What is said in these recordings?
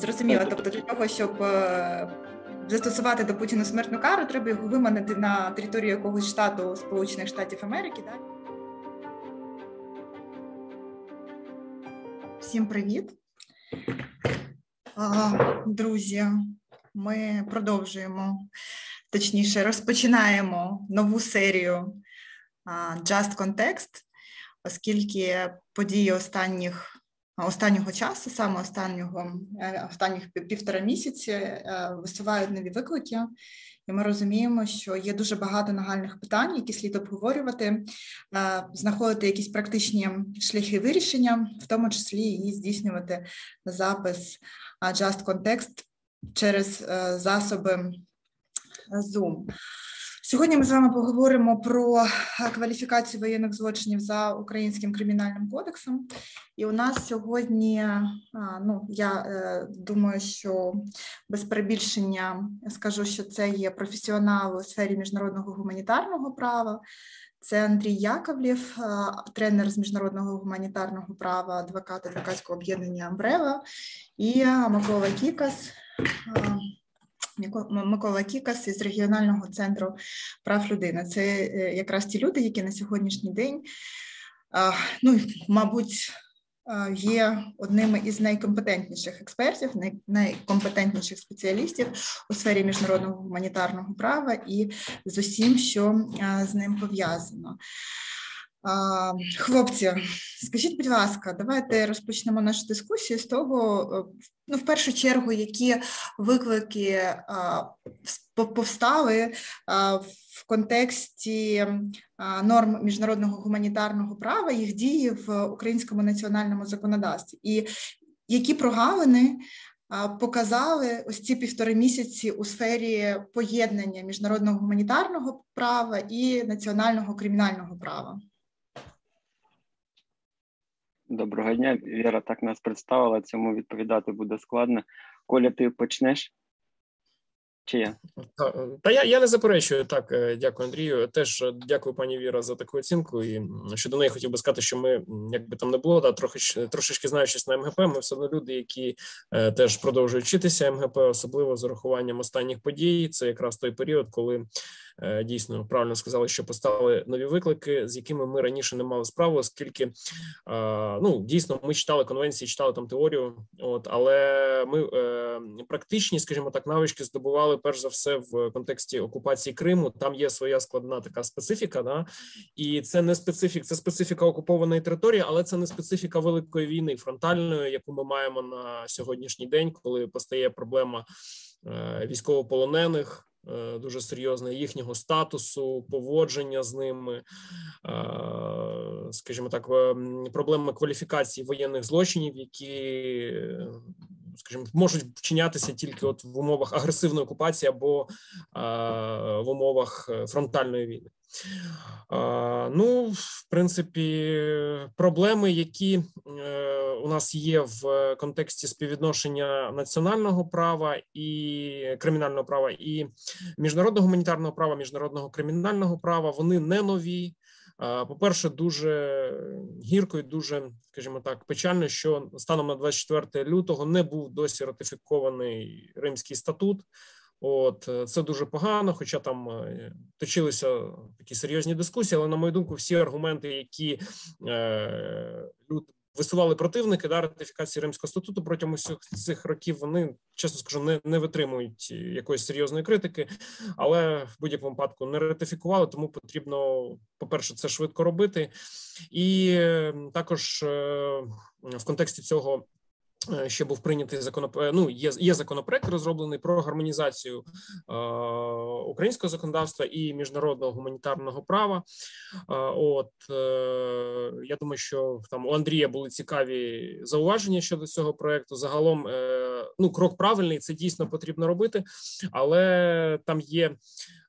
Зрозуміло, тобто для того, щоб застосувати до Путіна смертну кару, треба його виманити на територію якогось штату Сполучених Штатів Америки. Так? Всім привіт, друзі. Ми продовжуємо, точніше, розпочинаємо нову серію Just Context, оскільки події останніх останнього часу, саме останнього е, останніх півтора місяці, е, висувають нові виклики, і ми розуміємо, що є дуже багато нагальних питань, які слід обговорювати, е, знаходити якісь практичні шляхи вирішення, в тому числі і здійснювати запис Just Context через засоби Zoom. Сьогодні ми з вами поговоримо про кваліфікацію воєнних злочинів за українським кримінальним кодексом. І у нас сьогодні, ну я е, думаю, що без перебільшення скажу, що це є професіонал у сфері міжнародного гуманітарного права. Це Андрій Яковлів, тренер з міжнародного гуманітарного права, адвокат адвокатського об'єднання Амбрева і Микола Кікас. Микола Кікас із регіонального центру прав людини. Це е, якраз ті люди, які на сьогоднішній день, ну мабуть, є одними із найкомпетентніших експертів, найкомпетентніших спеціалістів у сфері міжнародного гуманітарного права і з усім, що з ним пов'язано. Хлопці, скажіть, будь ласка, давайте розпочнемо нашу дискусію з того, е, ну, в першу чергу, які виклики повстали в контексті норм міжнародного гуманітарного права, їх дії в українському національному законодавстві, і які прогалини показали ось ці півтори місяці у сфері поєднання міжнародного гуманітарного права і національного кримінального права. Доброго дня, Віра так нас представила. Цьому відповідати буде складно. Коля, ти почнеш? Чи я? Та, я я не заперечую так. Е, дякую, Андрію. Теж е, дякую, пані Віра, за таку оцінку. І щодо неї хотів би сказати, що ми, як би там не було, да, трохи трошечки знаючись на МГП, ми все одно люди, які е, теж продовжують вчитися МГП, особливо з урахуванням останніх подій. Це якраз той період, коли дійсно правильно сказали, що постали нові виклики, з якими ми раніше не мали справу, оскільки е, ну дійсно ми читали конвенції, читали там теорію. От але ми е, практичні, скажімо так, навички здобували перш за все в контексті окупації Криму. Там є своя складна така специфіка, да і це не специфік, це специфіка окупованої території, але це не специфіка великої війни фронтальної, яку ми маємо на сьогоднішній день, коли постає проблема військовополонених. Е, дуже серйозне їхнього статусу, поводження з ними, е, скажімо так, проблеми кваліфікації воєнних злочинів, які скажімо, можуть вчинятися тільки от в умовах агресивної окупації або в умовах фронтальної війни. Ну, в принципі, проблеми, які у нас є в контексті співвідношення національного права і кримінального права і міжнародного гуманітарного права, міжнародного кримінального права, вони не нові. По перше, дуже гірко і дуже, скажімо так, печально, що станом на 24 лютого не був досі ратифікований Римський статут. От це дуже погано, хоча там е, точилися такі серйозні дискусії. Але на мою думку, всі аргументи, які е, висували противники да, ратифікації Римського статуту протягом усіх цих років. Вони чесно скажу, не не витримують якоїсь серйозної критики, але в будь-якому випадку не ратифікували. Тому потрібно, по перше, це швидко робити, і також е, в контексті цього. Е, ще був прийнятий законопроект, ну, є є законопроект розроблений про гармонізацію е, українського законодавства і міжнародного гуманітарного права. Е, от е, я думаю, що там у Андрія були цікаві зауваження щодо цього проекту. Загалом, е, ну крок правильний, це дійсно потрібно робити, але там є.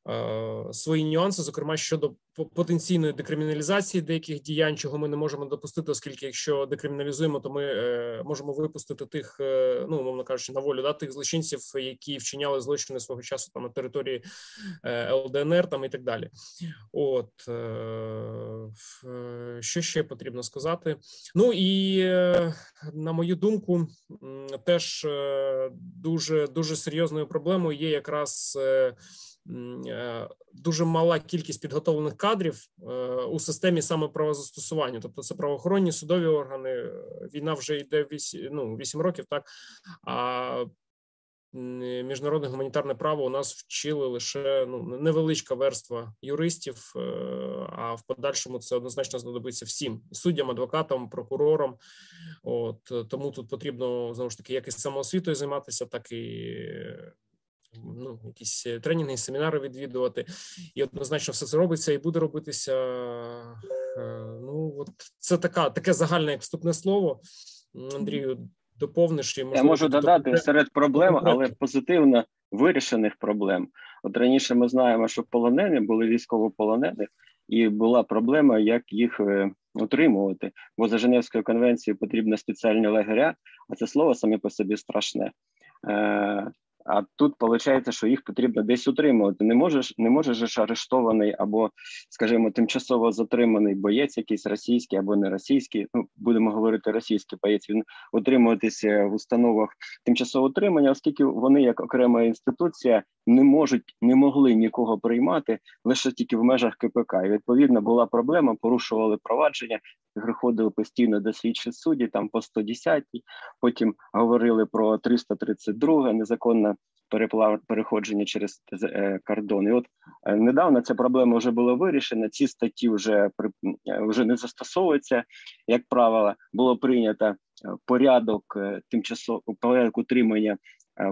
Е, свої нюанси, зокрема щодо потенційної декриміналізації деяких діянь, чого ми не можемо допустити, оскільки якщо декриміналізуємо, то ми е, можемо випустити тих, е, ну умовно кажучи, на волю да, тих злочинців, які вчиняли злочини свого часу там на території ЛДНР, там і так далі. От що ще потрібно сказати? Ну і на мою думку, теж дуже дуже серйозною проблемою є якраз дуже мала кількість підготовлених кадрів у системі саме правозастосування. Тобто, це правоохоронні судові органи. Війна вже йде 8, ну, 8 років, так а міжнародне гуманітарне право у нас вчили лише ну невеличка верства юристів, е, а в подальшому це однозначно знадобиться всім суддям, адвокатам, прокурорам. От тому тут потрібно знову ж таки як і самоосвітою займатися, так і. Ну, якісь тренінги, семінари відвідувати, і однозначно все це робиться і буде робитися. Е, ну от це така таке загальне як вступне слово. Андрію, доповниш і можливо, я можу додати серед проблем, але позитивно вирішених проблем. От раніше ми знаємо, що полонені були військовополонені, і була проблема, як їх е, утримувати. Бо за Женевською конвенцією потрібні спеціальні лагеря, а це слово саме по собі страшне. А тут виходить, що їх потрібно десь утримувати. Не можеш, не можеш арештований або, скажімо, тимчасово затриманий боєць, якийсь російський або не російський. Ну будемо говорити російський боєць. Він утримуватися в установах тимчасового утримання, оскільки вони, як окрема інституція, не можуть не могли нікого приймати лише тільки в межах КПК. І відповідно була проблема, порушували провадження, приходили постійно до слідчих судді, там по 110 Потім говорили про 332 незаконне переплав переходження через е, кордон. І От е, недавно ця проблема вже була вирішена. Ці статті вже е, вже не застосовуються. Як правило, було прийнято порядок тимчасово порядок утримання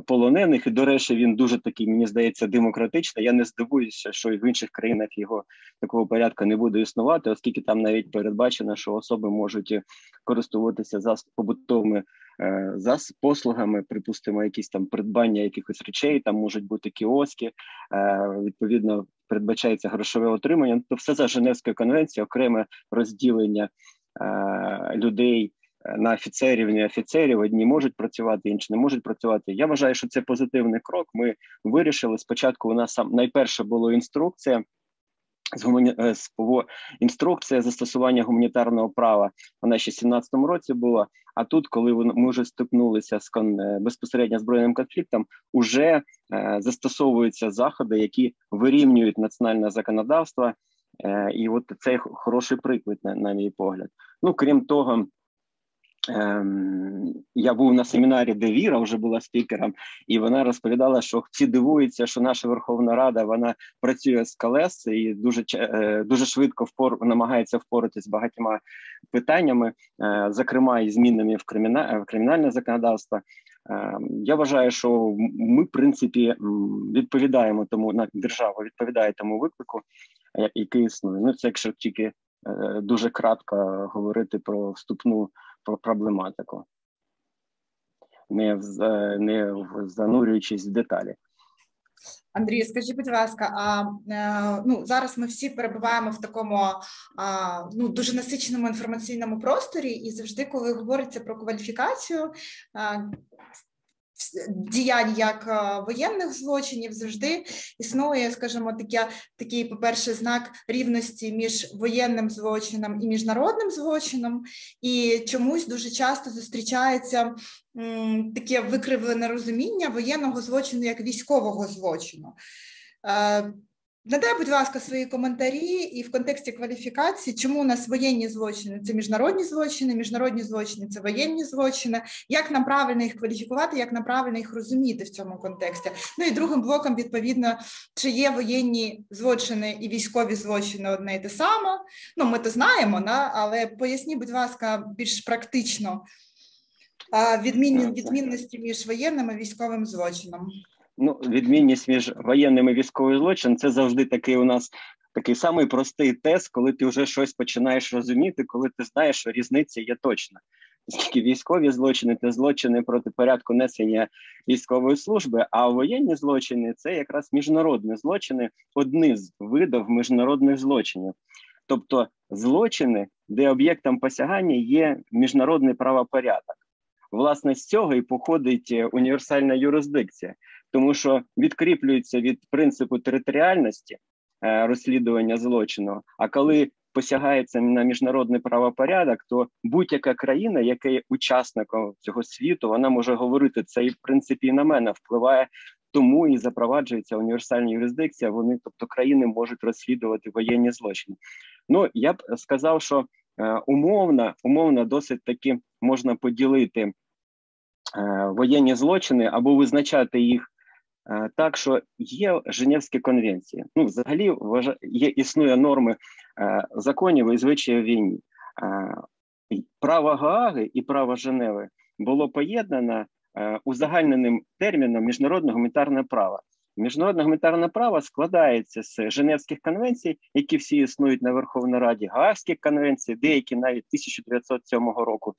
полонених. І, до речі, він дуже такий, мені здається, демократичний. Я не здивуюся, що і в інших країнах його такого порядку не буде існувати, оскільки там навіть передбачено, що особи можуть користуватися за побутовими е, за послугами, припустимо, якісь там придбання якихось речей, там можуть бути кіоски, е, відповідно. Передбачається грошове отримання, то все за Женевською конвенцією, окреме розділення е, людей на офіцерів, не офіцерів. Одні можуть працювати, інші не можуть працювати. Я вважаю, що це позитивний крок. Ми вирішили спочатку. У нас сам найперше було інструкція. З гумані... Е, з інструкція застосування гуманітарного права вона ще в 17-му році була. А тут, коли ми вже стикнулися з кон... Е, безпосередньо збройним конфліктом, уже е, застосовуються заходи, які вирівнюють національне законодавство, е, і от це хороший приклад, на, на мій погляд. Ну крім того, я був на семінарі, де Віра вже була спікером, і вона розповідала, що всі дивуються, що наша Верховна Рада вона працює з колес і дуже е, дуже швидко впор намагається впоратися з багатьма питаннями, е, зокрема і змінами в криміна... в кримінальне законодавство. Ем, я вважаю, що ми в принципі відповідаємо тому на держава відповідає тому виклику, е, який існує. Ну це якщо тільки дуже кратко говорити про вступну проблематику, не в, не занурюючись в деталі. Андрій, скажіть, будь ласка, а е, ну зараз ми всі перебуваємо в такому а, ну дуже насиченому інформаційному просторі, і завжди, коли говориться про кваліфікацію, а, діянь як е, воєнних злочинів завжди існує, скажімо, таке, такий, по-перше, знак рівності між воєнним злочином і міжнародним злочином, і чомусь дуже часто зустрічається таке викривлене розуміння воєнного злочину як військового злочину. Надай, будь ласка, свої коментарі і в контексті кваліфікації, чому у нас воєнні злочини це міжнародні злочини, міжнародні злочини це воєнні злочини. Як нам правильно їх кваліфікувати, як нам правильно їх розуміти в цьому контексті? Ну і другим блоком, відповідно, чи є воєнні злочини і військові злочини одне і те саме? Ну, ми то знаємо, да? але поясні, будь ласка, більш практично відмінності між воєнним і військовим злочином ну, відмінність між воєнним і військовим злочином це завжди такий у нас такий самий простий тест, коли ти вже щось починаєш розуміти, коли ти знаєш, що різниця є точна. Оскільки військові злочини це злочини проти порядку несення військової служби, а воєнні злочини це якраз міжнародні злочини, одні з видів міжнародних злочинів. Тобто злочини, де об'єктом посягання є міжнародний правопорядок. Власне, з цього і походить е, універсальна юрисдикція, тому що відкріплюється від принципу територіальності е, розслідування злочину. А коли посягається на міжнародний правопорядок, то будь-яка країна, яка є учасником цього світу, вона може говорити це і в принципі і на мене впливає. Тому і запроваджується універсальна юрисдикція. Вони, тобто, країни можуть розслідувати воєнні злочини. Ну я б сказав, що е, умовно, умовно, досить таки можна поділити е, воєнні злочини або визначати їх так що є Женевські конвенції. Ну, взагалі, є існує норми е, законів і звичаїв війни. Е, право Гааги і право Женеви було поєднано узагальненим терміном міжнародного гуманітарного права. Міжнародне гуманітарне право складається з Женевських конвенцій, які всі існують на Верховній Раді, Гаагських конвенцій, деякі навіть 1907 року.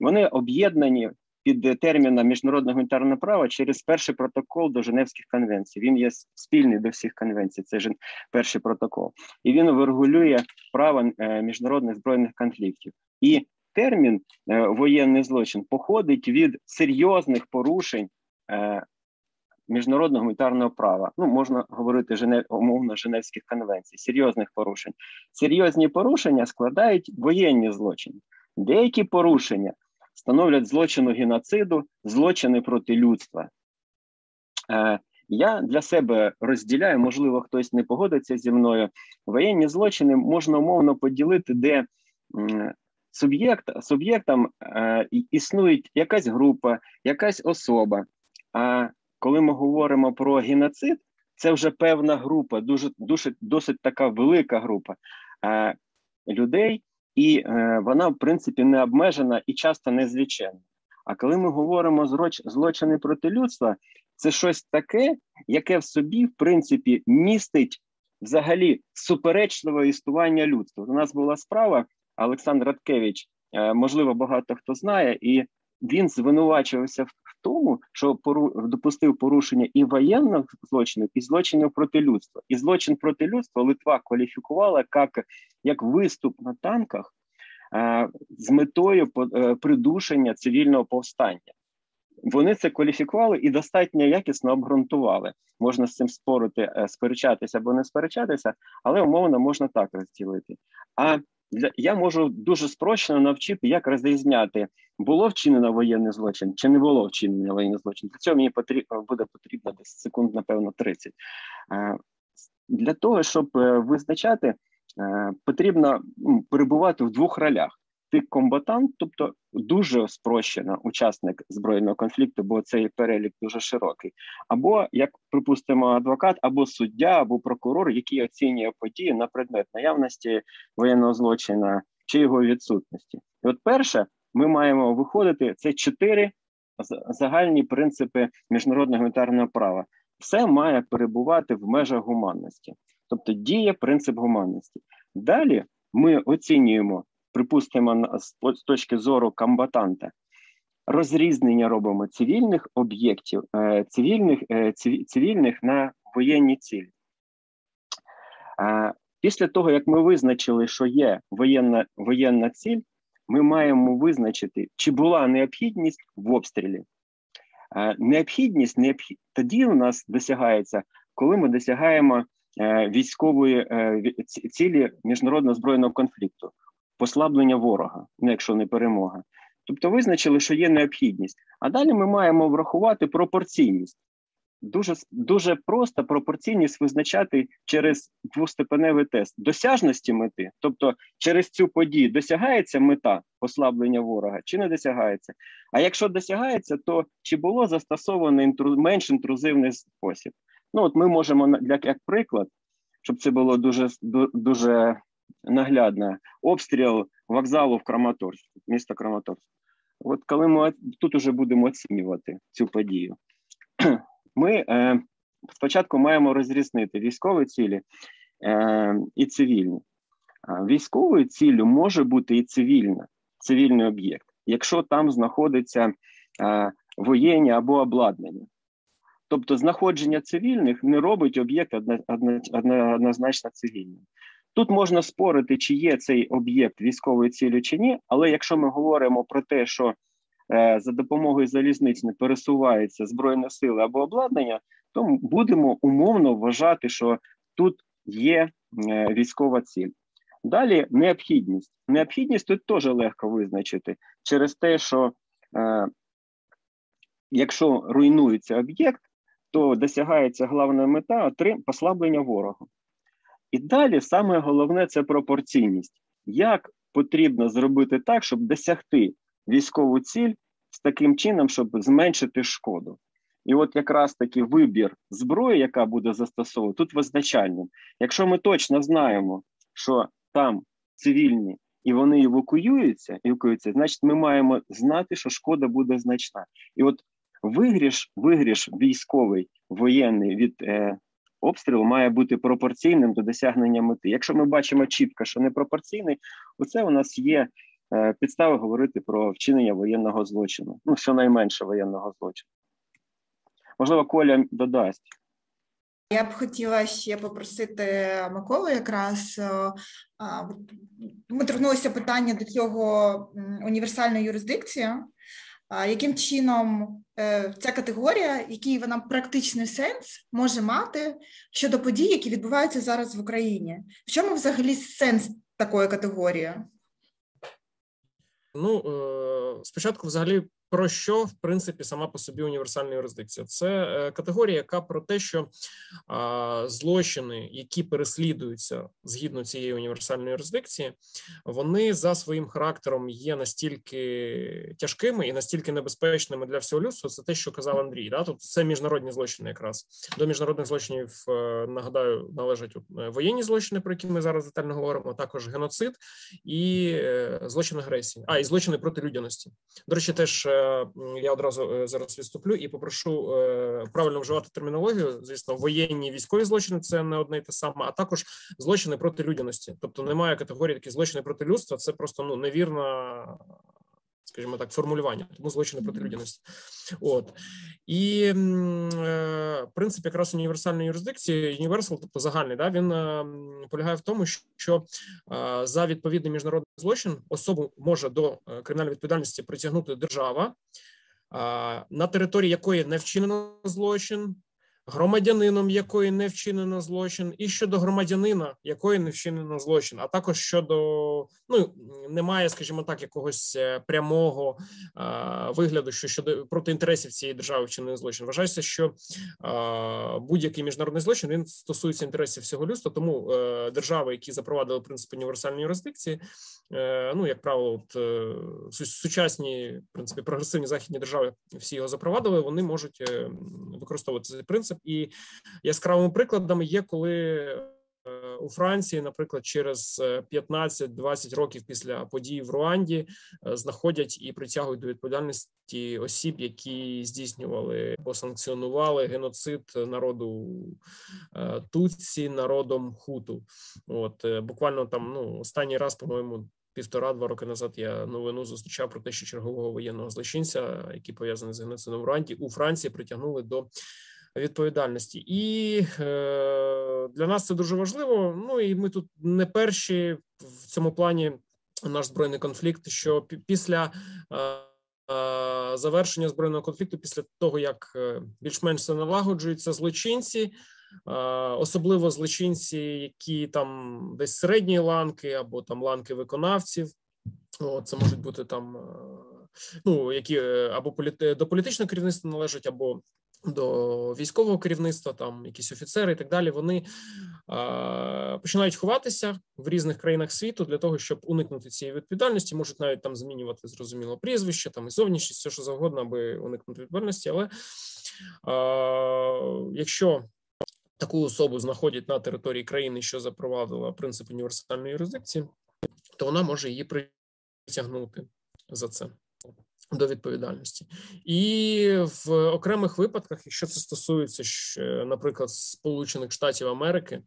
Вони об'єднані під терміном міжнародного гуманітарного права через перший протокол до Женевських конвенцій. Він є спільний до всіх конвенцій. Це ж перший протокол, і він врегулює право е, міжнародних збройних конфліктів. І термін е, воєнний злочин походить від серйозних порушень. Е, міжнародного гуманітарного права, ну можна говорити жене, умовно Женевських конвенцій, серйозних порушень. Серйозні порушення складають воєнні злочини. Деякі порушення становлять злочину геноциду, злочини проти людства. Е, Я для себе розділяю, можливо, хтось не погодиться зі мною. Воєнні злочини можна умовно поділити, де суб'єкт, суб'єктом е, існує якась група, якась особа. А коли ми говоримо про геноцид, це вже певна група, дуже, дуже досить така велика група е, людей, і е, вона, в принципі, не обмежена і часто не. А коли ми говоримо злочини проти людства, це щось таке, яке в собі, в принципі, містить взагалі суперечливе існування людства. У нас була справа Олександр Радкевич, е, можливо, багато хто знає, і він звинувачувався в тому, що допустив порушення і воєнних злочинів, і злочинів проти людства. І злочин проти людства Литва кваліфікувала як як виступ на танках а, з метою е, придушення цивільного повстання. Вони це кваліфікували і достатньо якісно обґрунтували. Можна з цим спорити, е, сперечатися або не сперечатися, але умовно можна так розділити. А я можу дуже спрощено навчити, як розрізняти, було вчинено воєнний злочин чи не було вчинено воєнний злочин. Для цього мені потрібно буде потрібно десь секунд, напевно, 30. Для того, щоб е, визначати, е, потрібно перебувати в двох ролях ти комбатант, тобто дуже спрощено учасник збройного конфлікту, бо цей перелік дуже широкий. Або, як припустимо, адвокат, або суддя, або прокурор, який оцінює події на предмет наявності воєнного злочину чи його відсутності. І от перше, ми маємо виходити це чотири загальні принципи міжнародного гуманітарного права. Все має перебувати в межах гуманності, тобто діє принцип гуманності. Далі ми оцінюємо припустимо, з точки зору комбатанта, розрізнення робимо цивільних об'єктів, е, цивільних е, цивільних на воєнні цілі. Після того, як ми визначили, що є воєнна воєнна ціль, ми маємо визначити, чи була необхідність в обстрілі. Необхідність необхід... тоді у нас досягається, коли ми досягаємо е, військової цілі міжнародного збройного конфлікту послаблення ворога, ну якщо не перемога. Тобто визначили, що є необхідність. А далі ми маємо врахувати пропорційність. Дуже дуже просто пропорційність визначати через двостепеневий тест досяжності мети, тобто через цю подію досягається мета послаблення ворога чи не досягається. А якщо досягається, то чи було застосовано інтру, менш інтрузивний спосіб? Ну от ми можемо для як приклад, щоб це було дуже дуже наглядно обстріл вокзалу в Краматорську, місто Краматорськ. От коли ми тут уже будемо оцінювати цю подію, ми е, спочатку маємо розрізнити військові цілі е, і цивільні. Військовою ціллю може бути і цивільна, цивільний об'єкт, якщо там знаходиться е, воєнні або обладнання. Тобто знаходження цивільних не робить об'єкт однозначно цивільним. Тут можна спорити, чи є цей об'єкт військовою цілі чи ні, але якщо ми говоримо про те, що е, за допомогою залізниць не пересуваються збройні сили або обладнання, то будемо умовно вважати, що тут є е, військова ціль. Далі необхідність. Необхідність тут теж легко визначити через те, що е, якщо руйнується об'єкт, то досягається головна мета послаблення ворога. І далі саме головне це пропорційність. Як потрібно зробити так, щоб досягти військову ціль з таким чином, щоб зменшити шкоду? І от якраз таки вибір зброї, яка буде застосовувати, тут визначальним. Якщо ми точно знаємо, що там цивільні і вони евакуюються, евакуюються, значить ми маємо знати, що шкода буде значна. І от вигріш, вигріш військовий воєнний від е, обстрілу має бути пропорційним до досягнення мети. Якщо ми бачимо чітко, що не пропорційний, оце у нас є е, підстави говорити про вчинення воєнного злочину, ну щонайменше воєнного злочину. Можливо, Коля додасть. Я б хотіла ще попросити Миколу якраз е, ми торкнулися питання до цього універсальної юрисдикції. Яким чином е, ця категорія, який вона практичний сенс може мати щодо подій, які відбуваються зараз в Україні? В чому взагалі сенс такої категорії? Ну е, спочатку, взагалі, про що в принципі сама по собі універсальна юрисдикція? Це е, категорія, яка про те, що злочини, які переслідуються згідно цієї універсальної юрисдикції, вони за своїм характером є настільки тяжкими і настільки небезпечними для всього людства. Це те, що казав Андрій. Да? Тобто це міжнародні злочини, якраз до міжнародних злочинів е, нагадаю, належать е, воєнні злочини, про які ми зараз детально говоримо, а також геноцид і злочин агресії, а і злочини проти людяності. До речі, теж я одразу е, зараз відступлю і попрошу е, правильно вживати термінологію. Звісно, воєнні військові злочини це не одне й те саме, а також злочини проти людяності. Тобто немає категорії такі злочини проти людства. Це просто ну невірна. Скажімо так, формулювання, тому злочини проти людяності. От і е, принцип якраз універсальної юрисдикції, універсал, тобто загальний, да, він е, полягає в тому, що е, за відповідний міжнародний злочин особу може до кримінальної відповідальності притягнути держава, на території якої не вчинено злочин, громадянином якої не вчинено злочин, і щодо громадянина, якої не вчинено злочин, а також щодо ну немає, скажімо так, якогось е, прямого а, вигляду, що щодо проти інтересів цієї держави вчинений злочин. Вважається, що а, будь-який міжнародний злочин він стосується інтересів всього людства, тому е, держави, які запровадили принцип універсальної юрисдикції, е, ну як правило, от сучасні в принципі прогресивні західні держави всі його запровадили. Вони можуть використовувати цей принцип принцип. І яскравими прикладами є коли. Е, у Франції, наприклад, через 15-20 е, років після подій в Руанді е, знаходять і притягують до відповідальності осіб, які здійснювали або санкціонували геноцид народу Туці народом Хуту. От буквально там ну останній раз, по-моєму, півтора-два роки назад я новину зустрічав про те, що чергового воєнного злочинця, який пов'язаний з геноцидом в Руанді, у Франції притягнули до відповідальності, і е, для нас це дуже важливо. Ну і ми тут не перші в цьому плані. Наш збройний конфлікт, що після е, е, завершення збройного конфлікту, після того як більш-менш все налагоджуються злочинці, особливо злочинці, які там десь середньої ланки або там ланки виконавців, О, це можуть бути там. Ну, які або політи до політичного керівництва належать, або до військового керівництва, там якісь офіцери і так далі, вони а, починають ховатися в різних країнах світу для того, щоб уникнути цієї відповідальності, можуть навіть там змінювати зрозуміло прізвище, там і зовнішність, все що завгодно, аби уникнути відповідальності. Але а, якщо таку особу знаходять на території країни, що запровадила принцип універсальної юрисдикції, то вона може її притягнути за це до відповідальності, і в окремих випадках, якщо це стосується, наприклад, Сполучених Штатів Америки,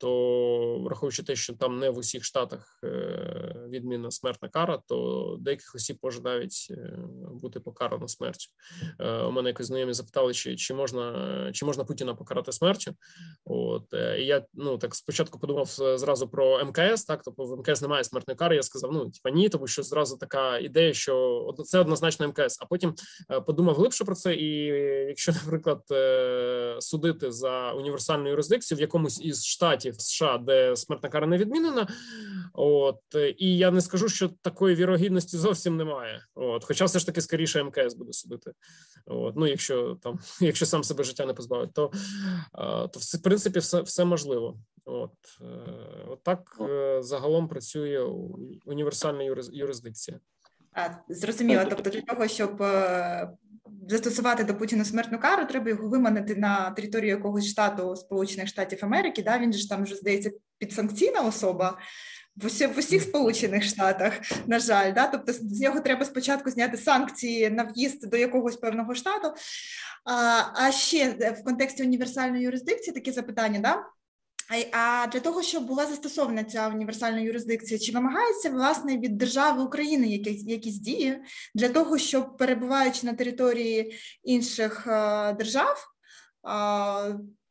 то враховуючи те, що там не в усіх штатах е, відмінна смертна кара, то деяких осіб може навіть е, бути покарано смертю. Е, у мене якось знайомі запитали, чи чи можна чи можна Путіна покарати смертю. От і я ну так спочатку подумав зразу про МКС. Так, тобто в МКС немає смертної кари. Я сказав, ну типа ні, тому що зразу така ідея, що це однозначно МКС. А потім подумав глибше про це. І якщо, наприклад, судити за універсальну юрисдикцію в якомусь із штатів. США, де смертна кара не відмінена, От і я не скажу, що такої вірогідності зовсім немає. От, хоча все ж таки скоріше МКС буде судити. От, ну якщо там, якщо сам себе життя не позбавить, то то в принципі все все можливо. От, от так загалом працює універсальна юрисдикція. Зрозуміло, тобто для того, щоб застосувати до Путіна смертну кару, треба його виманити на територію якогось штату Сполучених Штатів Америки. Да, Він ж там вже здається підсанкційна особа. В усіх, в усіх сполучених штатах, на жаль, да, тобто з нього треба спочатку зняти санкції на в'їзд до якогось певного штату. А а ще в контексті універсальної юрисдикції такі запитання, да? А для того, щоб була застосована ця універсальна юрисдикція, чи вимагається власне від держави України якісь якісь дії для того, щоб перебуваючи на території інших держав,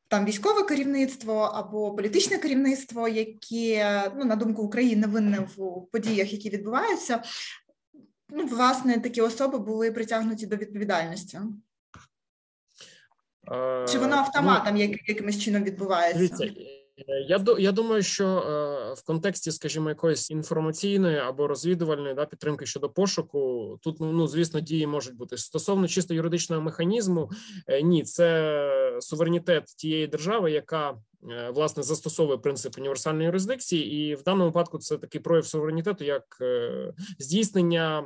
там військове керівництво або політичне керівництво, яке ну на думку України винне в подіях, які відбуваються, ну власне такі особи були притягнуті до відповідальності. Чи воно автоматом ну, якимось чином відбувається? Дивіться, я я думаю, що е, в контексті, скажімо, якоїсь інформаційної або розвідувальної да, підтримки щодо пошуку, тут ну звісно дії можуть бути стосовно чисто юридичного механізму. Е, ні, це суверенітет тієї держави, яка Е, власне застосовує принцип універсальної юрисдикції, і в даному випадку це такий прояв суверенітету, як е, здійснення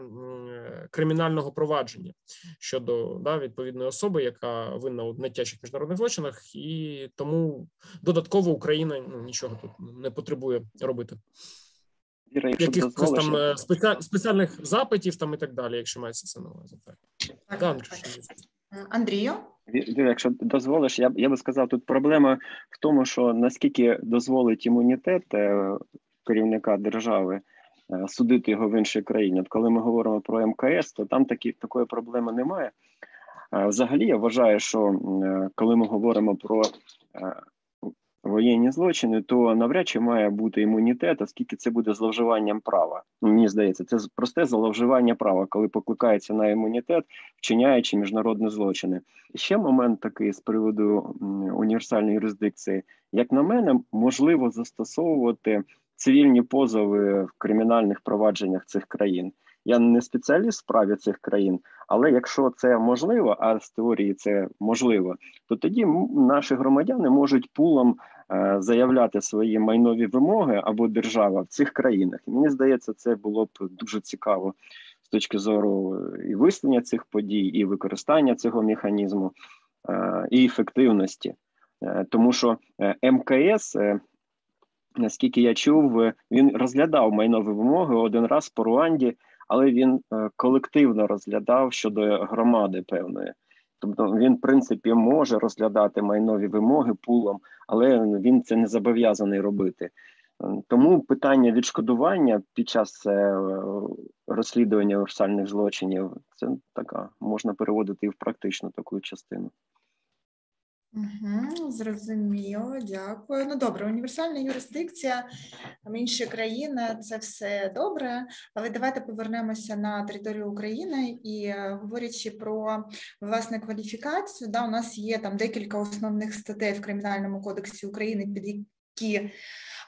кримінального провадження щодо да, відповідної особи, яка винна у найтяжчих міжнародних злочинах, і тому додатково Україна ну, нічого тут не потребує робити. Віра, Якихось там е, спеціальних запитів там і так далі, якщо мається це на увазі. Так. Так, так. Андрію? Якщо дозволиш, я я би сказав, тут проблема в тому, що наскільки дозволить імунітет е, керівника держави е, судити його в іншій країні. От коли ми говоримо про МКС, то там такі такої проблеми немає. Взагалі, я вважаю, що коли ми говоримо про воєнні злочини, то навряд чи має бути імунітет, оскільки це буде зловживанням права. Мені здається, це просте зловживання права, коли покликається на імунітет, вчиняючи міжнародні злочини. Ще момент такий з приводу універсальної юрисдикції, як на мене, можливо застосовувати цивільні позови в кримінальних провадженнях цих країн. Я не спеціаліст в справі цих країн, але якщо це можливо, а з теорії це можливо, то тоді наші громадяни можуть пулом е, заявляти свої майнові вимоги або держава в цих країнах. І мені здається, це було б дуже цікаво з точки зору і виснення цих подій, і використання цього механізму, е, і ефективності, е, тому що МКС. Наскільки я чув, він розглядав майнові вимоги один раз по Руанді але він е, колективно розглядав щодо громади певної. Тобто він, в принципі, може розглядати майнові вимоги пулом, але він це не зобов'язаний робити. Е, тому питання відшкодування під час е, розслідування універсальних злочинів це така можна переводити і в практичну таку частину. Угу, Зрозуміло, дякую. Ну добре, універсальна юрисдикція, інші країни це все добре. Але давайте повернемося на територію України і е, говорячи про власне кваліфікацію, да, у нас є там декілька основних статей в Кримінальному кодексі України, під які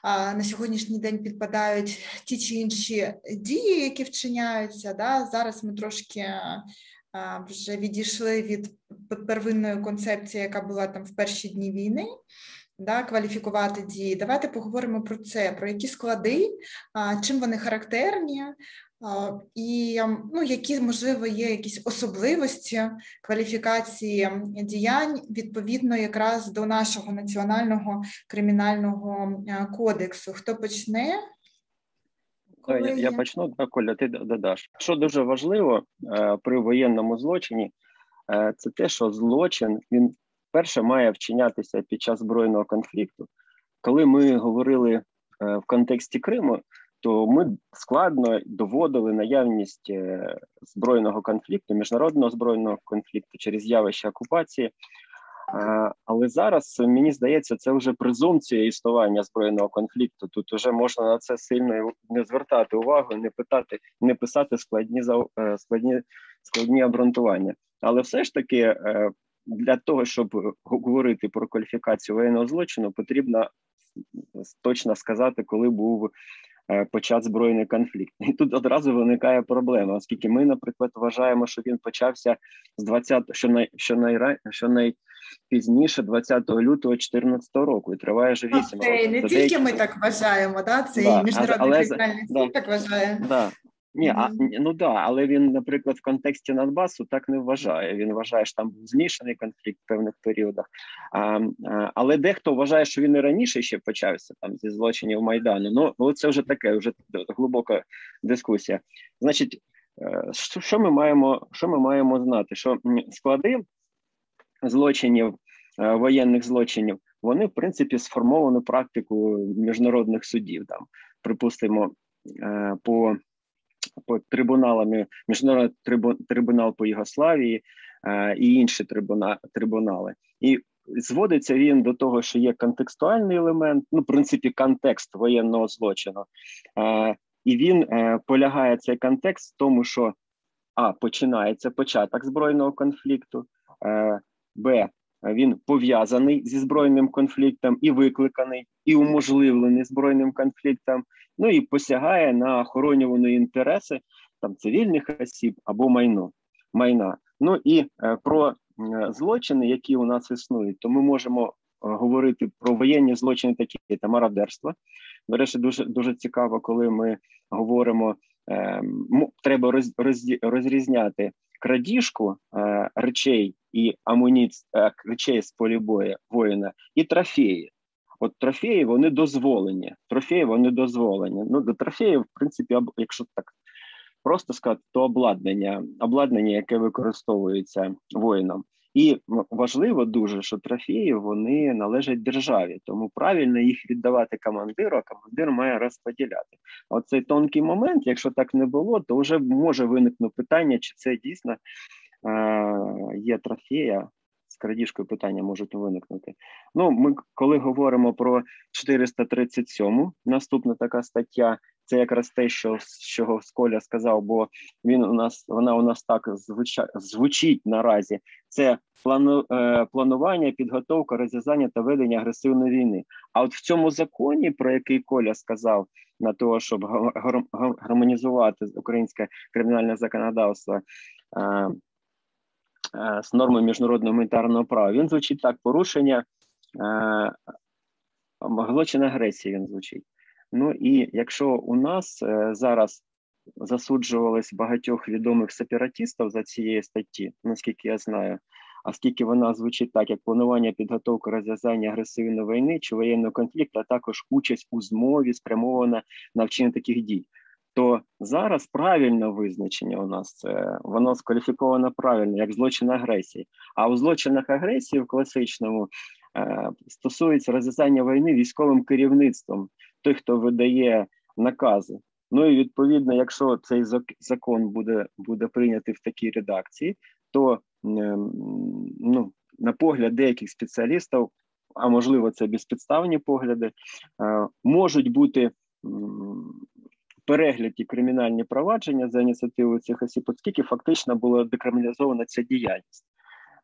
а, на сьогоднішній день підпадають ті чи інші дії, які вчиняються. Да. Зараз ми трошки вже відійшли від первинної концепції, яка була там в перші дні війни. Да, кваліфікувати дії. Давайте поговоримо про це, про які склади, чим вони характерні, і ну, які, можливо, є якісь особливості кваліфікації діянь відповідно якраз до нашого національного кримінального кодексу. Хто почне? Коли я, я почну, так, Коля, ти додаш. Що дуже важливо е, при воєнному злочині, е, це те, що злочин він перше має вчинятися під час збройного конфлікту. Коли ми говорили е, в контексті Криму, то ми складно доводили наявність е, збройного конфлікту, міжнародного збройного конфлікту через явище окупації. Але зараз мені здається, це вже презумпція існування збройного конфлікту. Тут вже можна на це сильно не звертати увагу, не питати, не писати складні е, складні складні обґрунтування. Але все ж таки е, для того, щоб говорити про кваліфікацію воєнного злочину, потрібно точно сказати, коли був е, почат збройний конфлікт. І тут одразу виникає проблема, оскільки ми, наприклад, вважаємо, що він почався з 20, що най, що най, що найпізніше, 20 лютого 2014 року, і триває вже 8 років. Не тільки деякі... ми так вважаємо, да? Це да, міжнародний кримінальний суд так вважає. Да. Ні, а ну да, але він, наприклад, в контексті Надбасу так не вважає. Він вважає, що там був змішаний конфлікт в певних періодах. А, а, Але дехто вважає, що він і раніше ще почався там зі злочинів Майдану. Ну це вже таке, вже глибока дискусія. Значить, е, що, що ми маємо, що ми маємо знати? Що склади злочинів, е, воєнних злочинів, вони в принципі сформовані практику міжнародних судів. Там припустимо е, по по трибуналами, міжнародний трибунал по Югославії е, і інші трибуна, трибунали. І зводиться він до того, що є контекстуальний елемент, ну, в принципі, контекст воєнного злочину. Е, і він е, полягає цей контекст в тому, що а починається початок збройного конфлікту, б він пов'язаний зі збройним конфліктом і викликаний, і уможливлений збройним конфліктом, ну і посягає на охоронювані інтереси там цивільних осіб або майно майна. Ну і е, про злочини, які у нас існують, то ми можемо е, говорити про воєнні злочини, такі та мародерство. До дуже дуже цікаво, коли ми говоримо, е, треба роз, роз, розрізняти крадіжку е, речей і амуніції е, речей з полі бою воїна і трофеї. От трофеї вони дозволені. Трофеї вони дозволені. Ну до трофеїв, в принципі, якщо так просто сказати, то обладнання, обладнання, яке використовується воїном. І важливо дуже, що трофеї вони належать державі, тому правильно їх віддавати командиру, а командир має розподіляти. Оцей тонкий момент, якщо так не було, то вже може виникнути питання, чи це дійсно е, є трофея. З крадіжкою питання можуть виникнути. Ну, ми коли говоримо про 437, наступна така стаття, це якраз те, що чого Сколя сказав, бо він у нас вона у нас так звуча, звучить наразі. Це плану, е, планування, підготовка, розв'язання та ведення агресивної війни. А от в цьому законі, про який Коля сказав, на того, щоб гармонізувати українське кримінальне законодавство. Е, е, з норми міжнародного гуманітарного права він звучить так: порушення е, злочин агресії. Він звучить. Ну і якщо у нас е, зараз засуджувались багатьох відомих сепаратістів за цієї статті, наскільки я знаю, оскільки вона звучить так, як планування підготовки розв'язання агресивної війни чи воєнного конфлікту, а також участь у змові спрямована на вчинення таких дій. То зараз правильне визначення у нас це воно скваліфіковано правильно як злочин агресії. А у злочинах агресії в класичному е, стосується розв'язання війни військовим керівництвом, той, хто видає накази. Ну і відповідно, якщо цей закон буде буде прийнятий в такій редакції, то ну, на погляд деяких спеціалістів, а можливо, це безпідставні погляди, е, можуть бути перегляді кримінальні провадження за ініціативою цих осіб, оскільки фактично була декриміналізована ця діяльність.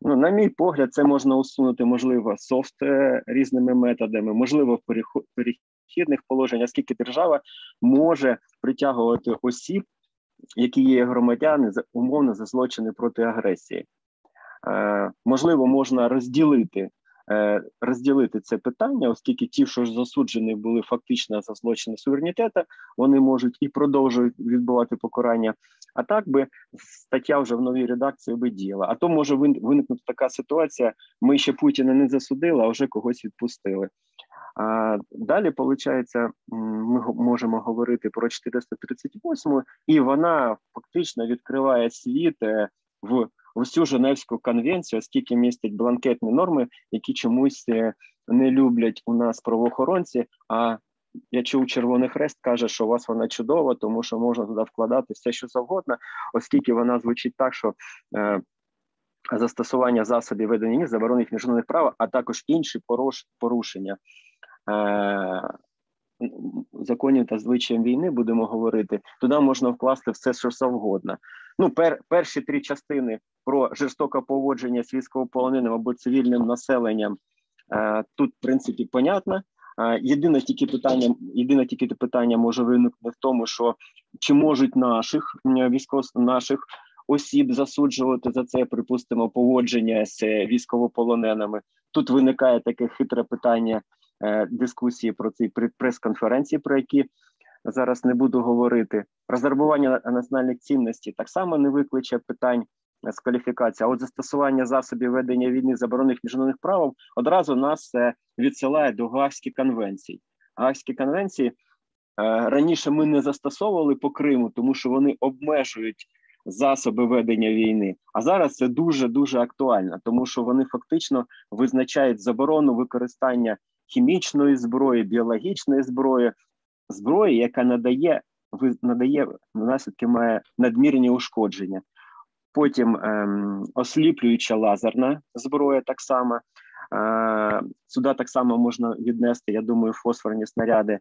Ну, на мій погляд, це можна усунути, можливо, софт е, різними методами, можливо, в перехідних положеннях, оскільки держава може притягувати осіб, які є громадяни умовно за злочини проти агресії. Е, Можливо, можна розділити Е, розділити це питання, оскільки ті, що ж засуджені були фактично за злочини суверенітету, вони можуть і продовжують відбувати покарання. А так би стаття вже в новій редакції би діяла. А то може виникнути така ситуація: ми ще Путіна не засудили, а вже когось відпустили. А Далі, виходить, ми можемо говорити про 438 і вона фактично відкриває світ е, в усю Женевську конвенцію, оскільки містять бланкетні норми, які чомусь е, не люблять у нас правоохоронці. А я чув Червоний Хрест каже, що у вас вона чудова, тому що можна туди вкладати все, що завгодно, оскільки вона звучить так, що е, застосування засобів ведення заборонених міжнародних прав, а також інші порушення. Е, законів та звичаєм війни будемо говорити, туди можна вкласти все, що завгодно. Ну, пер, перші три частини про жорстоке поводження з військовополоненим або цивільним населенням е, тут, в принципі, понятно. Єдине тільки питання, єдине тільки питання може виникнути в тому, що чи можуть наших військово наших осіб засуджувати за це, припустимо, поводження з військовополоненими. Тут виникає таке хитре питання е, дискусії про ці прес-конференції, про які зараз не буду говорити. Роздарбування національних цінностей так само не викличе питань з кваліфікації. А от застосування засобів ведення війни заборонених міжнародних правом одразу нас е, відсилає до Гаагських конвенцій. Гаагські конвенції е, раніше ми не застосовували по Криму, тому що вони обмежують засоби ведення війни. А зараз це дуже дуже актуально, тому що вони фактично визначають заборону використання хімічної зброї, біологічної зброї, зброї, яка надає надає наслідки має надмірні ушкодження. Потім ем, осліплююча лазерна зброя так само. Е, Сюди так само можна віднести, я думаю, фосфорні снаряди,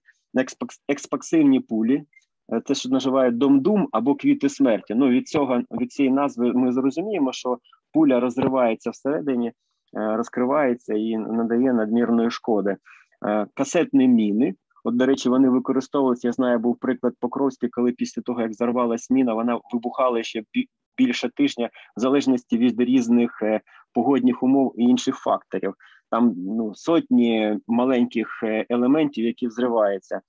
експаксивні пулі, Е, те, що називають домдум або квіти смерті. Ну від цього від цієї назви ми зрозуміємо, що пуля розривається всередині, розкривається і надає надмірної шкоди. Е, касетні міни. От, до речі, вони використовуються. Я знаю, був приклад Покровський, коли після того, як зарвалась міна, вона вибухала ще більше тижня, в залежності від різних погодних умов і інших факторів. Там ну сотні маленьких елементів, які взриваються.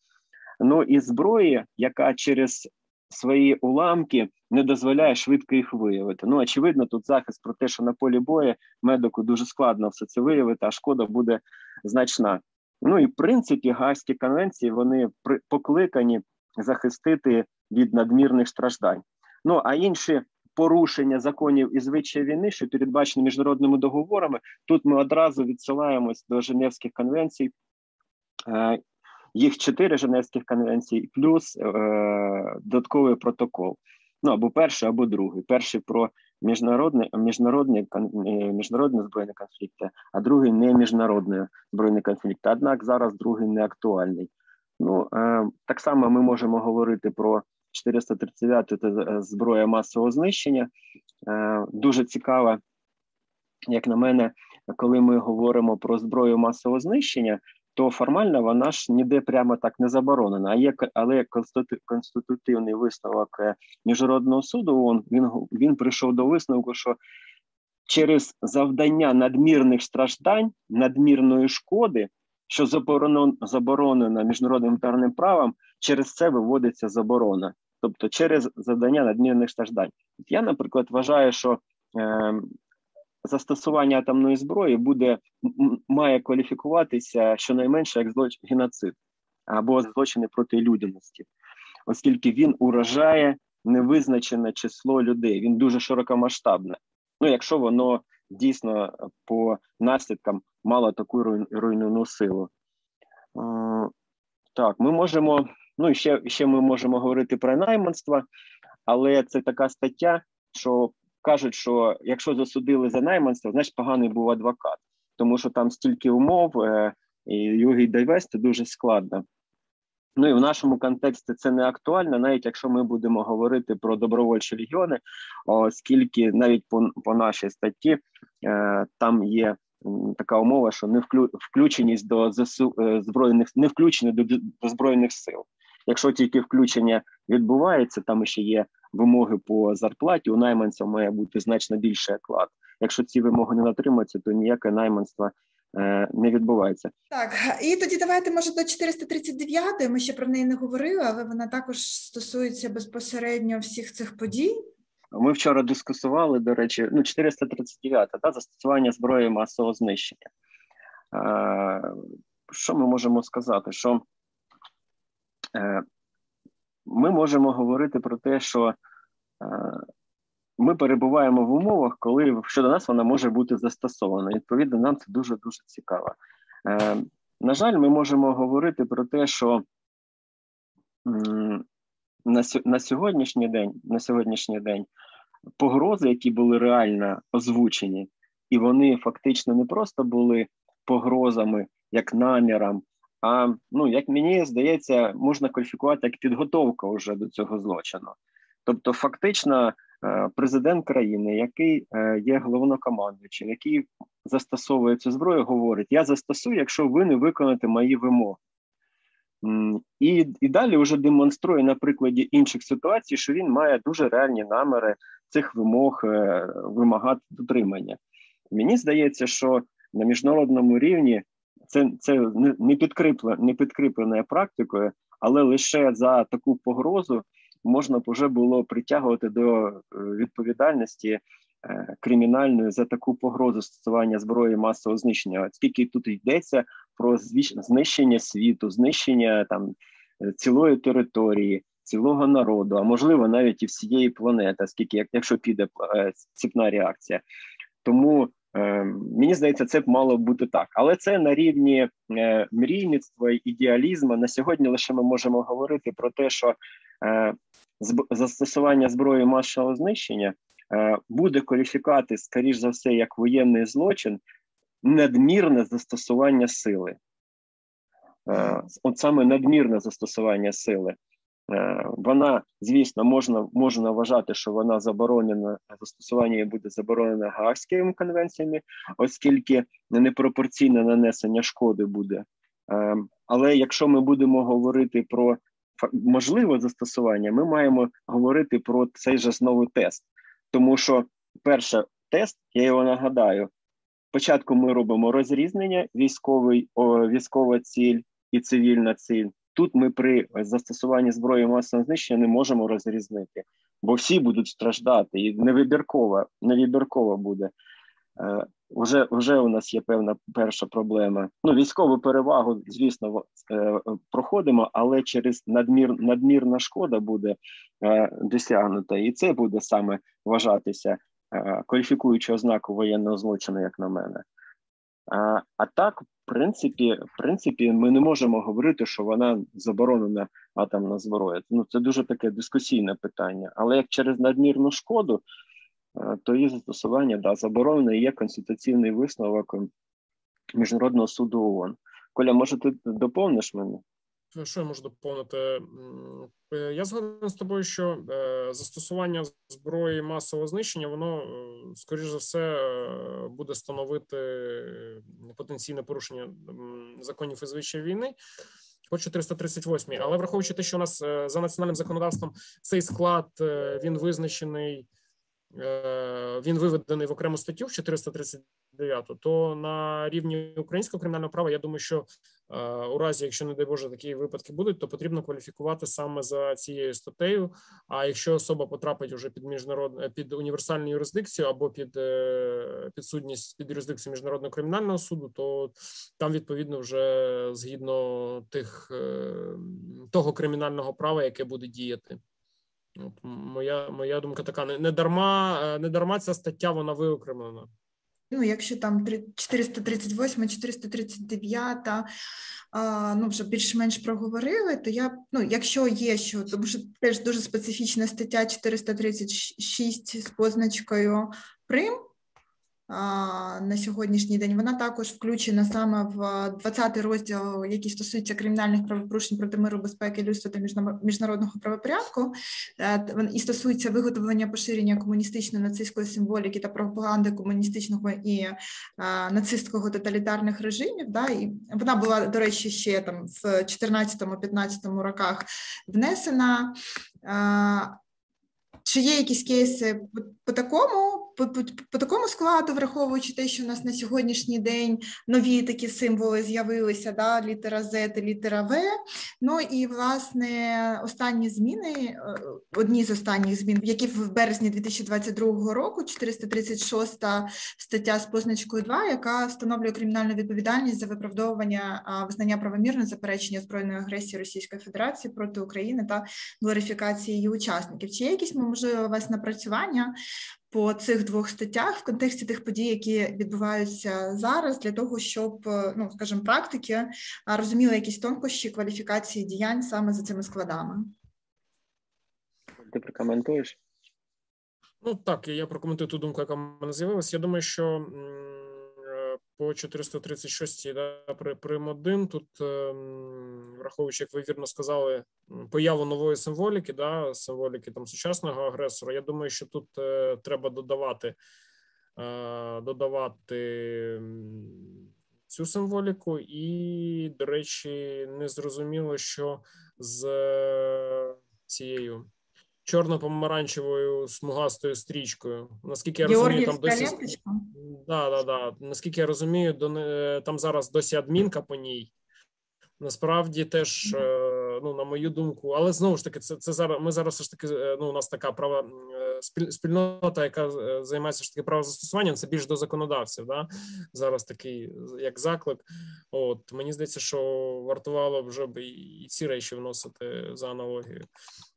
Ну і зброї, яка через свої уламки не дозволяє швидко їх виявити. Ну очевидно, тут захист про те, що на полі бою медику дуже складно все це виявити, а шкода буде значна. Ну і в принципі, Гаагські конвенції вони покликані захистити від надмірних страждань. Ну а інші порушення законів і звичаї війни, що передбачені міжнародними договорами, тут ми одразу відсилаємось до Женевських конвенцій. Е, їх чотири Женевських конвенцій, плюс е, додатковий протокол. Ну або перший, або другий. Перший про міжнародний міжнародні е, міжнародні збройні конфлікти, а другий не міжнародні збройні конфлікти. Однак зараз другий не актуальний. Ну е, так само ми можемо говорити про 439 це е, зброя масового знищення. Дуже цікаво, як на мене, коли ми говоримо про зброю масового знищення то формально вона ж ніде прямо так не заборонена. А є але конститутивний висновок е, міжнародного суду. ООН, він він прийшов до висновку, що через завдання надмірних страждань, надмірної шкоди, що заборонено заборонено міжнародним гуманітарним правом, через це виводиться заборона, тобто через завдання надмірних страждань. Я, наприклад, вважаю, що е, застосування атомної зброї буде має кваліфікуватися щонайменше як злоч... геноцид або злочини проти людяності, оскільки він уражає невизначене число людей. Він дуже широкомасштабне. Ну, якщо воно дійсно по наслідкам мало таку руйнівну силу. Так, ми можемо. Ну і ще ще ми можемо говорити про найманство, але це така стаття, що кажуть, що якщо засудили за найманство, значить поганий був адвокат, тому що там стільки умов, е, і його й довести дуже складно. Ну і в нашому контексті це не актуально, навіть якщо ми будемо говорити про добровольчі регіони, оскільки навіть по по нашій статті е, там є така умова, що не вклю, включеність до ЗСУ е, збройних не включені до, до збройних сил. Якщо тільки включення відбувається, там ще є вимоги по зарплаті. У найманця має бути значно більший оклад. Якщо ці вимоги не натримуються, то ніяке найманство е, не відбувається. Так і тоді давайте може до 439 Ми ще про неї не говорили, але вона також стосується безпосередньо всіх цих подій. Ми вчора дискусували, до речі, ну 439 та застосування зброї масового знищення. Е, що ми можемо сказати? Що Е, ми можемо говорити про те, що е, ми перебуваємо в умовах, коли щодо нас вона може бути застосована. Відповідно, нам це дуже дуже цікаво. Е, на жаль, ми можемо говорити про те, що на сьогоднішній день на сьогоднішній день погрози, які були реально озвучені, і вони фактично не просто були погрозами як намірам, а ну, як мені здається, можна кваліфікувати як підготовка вже до цього злочину. Тобто, фактично, е, президент країни, який е, є головнокомандуючим, який застосовує цю зброю, говорить: я застосую, якщо ви не виконаєте мої вимоги. І і далі вже демонструє на прикладі інших ситуацій, що він має дуже реальні наміри цих вимог е, вимагати дотримання. Мені здається, що на міжнародному рівні це це не підкріплено, не підкріпленою практикою, але лише за таку погрозу можна вже було притягувати до е, відповідальності е, кримінальної за таку погрозу застосування зброї масового знищення, оскільки тут йдеться про знищення світу, знищення там цілої території, цілого народу, а можливо навіть і всієї планети, оскільки якщо піде е, ціпна реакція, тому е, мені здається, це б мало бути так, але це на рівні е, мрійництва і ідеалізму. На сьогодні лише ми можемо говорити про те, що е, застосування зброї масового знищення е, буде кваліфікати, скоріш за все, як воєнний злочин, надмірне застосування сили. От саме надмірне застосування сили. Е, вона, звісно, можна можна вважати, що вона заборонена, застосування буде заборонено Гаагськими конвенціями, оскільки непропорційне нанесення шкоди буде. Е, але якщо ми будемо говорити про можливе застосування, ми маємо говорити про цей же знову тест. Тому що перше тест, я його нагадаю, спочатку ми робимо розрізнення військовий, військова ціль і цивільна ціль. Тут ми при застосуванні зброї масового знищення не можемо розрізнити, бо всі будуть страждати, і невибірково, невибірково буде. Е, вже вже у нас є певна перша проблема. Ну, військову перевагу, звісно, е, проходимо, але через надмір надмірна шкода буде е, досягнута, і це буде саме вважатися кваліфікуючою ознакою воєнного злочину, як на мене. А так, в принципі, в принципі, ми не можемо говорити, що вона заборонена атомна зброя. Ну це дуже таке дискусійне питання. Але як через надмірну шкоду, е, то її застосування да заборонено є конституційний висновок міжнародного суду ООН. Коля, може, ти доповниш мене? Що я можу доповнити? Е, я згоден з тобою, що е, застосування зброї масового знищення, воно е, скоріш за все буде становити потенційне порушення законів і звичаїв війни. По 438, але враховуючи те, що у нас за національним законодавством цей склад він визначений, він виведений в окрему статтю в 430 9, то на рівні українського кримінального права я думаю, що е, у разі, якщо не дай Боже такі випадки будуть, то потрібно кваліфікувати саме за цією статтею. А якщо особа потрапить уже під міжнародне під універсальну юрисдикцію або під е, підсудність під юрисдикцію міжнародного кримінального суду, то там відповідно вже згідно тих е, того кримінального права, яке буде діяти. Моя моя думка така: не, дарма не дарма ця стаття вона виокремлена. Ну, якщо там 438, 439, ну вже більш-менш проговорили, то я ну, якщо є що, тому що теж дуже специфічна стаття 436 з позначкою Прим на сьогоднішній день. Вона також включена саме в 20-й розділ, який стосується кримінальних правопорушень проти миру, безпеки, людства та міжнародного правопорядку, е, і стосується виготовлення поширення комуністичної нацистської символіки та пропаганди комуністичного і е, нацистського тоталітарних режимів. Да, і вона була, до речі, ще там в 14-15 роках внесена. Е, чи є якісь кейси по такому? По, по, по такому складу, враховуючи те, що у нас на сьогоднішній день нові такі символи з'явилися, да, літера Z, літера В. Ну і власне останні зміни, е, одні з останніх змін, які в березні 2022 року, 436 стаття з позначкою 2, яка встановлює кримінальну відповідальність за виправдовування визнання правомірного заперечення збройної агресії Російської Федерації проти України та глорифікації її учасників. Чи є якісь можливо у вас напрацювання по цих двох статтях в контексті тих подій, які відбуваються зараз, для того, щоб е, ну скажімо, практики розуміли якісь тонкощі кваліфікації діянь саме за цими складами. Ти прокоментуєш? Ну так, я прокоментую ту думку, яка в мене з'явилася. Я думаю, що по 436 да, при Прим 1 тут, ем, враховуючи, як ви вірно сказали, появу нової символіки, да, символіки там сучасного агресора. Я думаю, що тут е, треба додавати додавати цю символіку, і, до речі, не зрозуміло, що з цією чорно-помаранчевою смугастою стрічкою. Наскільки я розумію, там досі да, да, да. Наскільки я розумію, до там зараз досі адмінка по ній. Насправді теж, е, ну на мою думку, але знову ж таки, це це зараз. Ми зараз все ж таки. Е, ну, у нас така права спільнота, яка е, займається ж таки правозастосуванням, це більш до законодавців. Да? Зараз такий як заклик. От мені здається, що вартувало вже б і ці речі вносити за аналогією.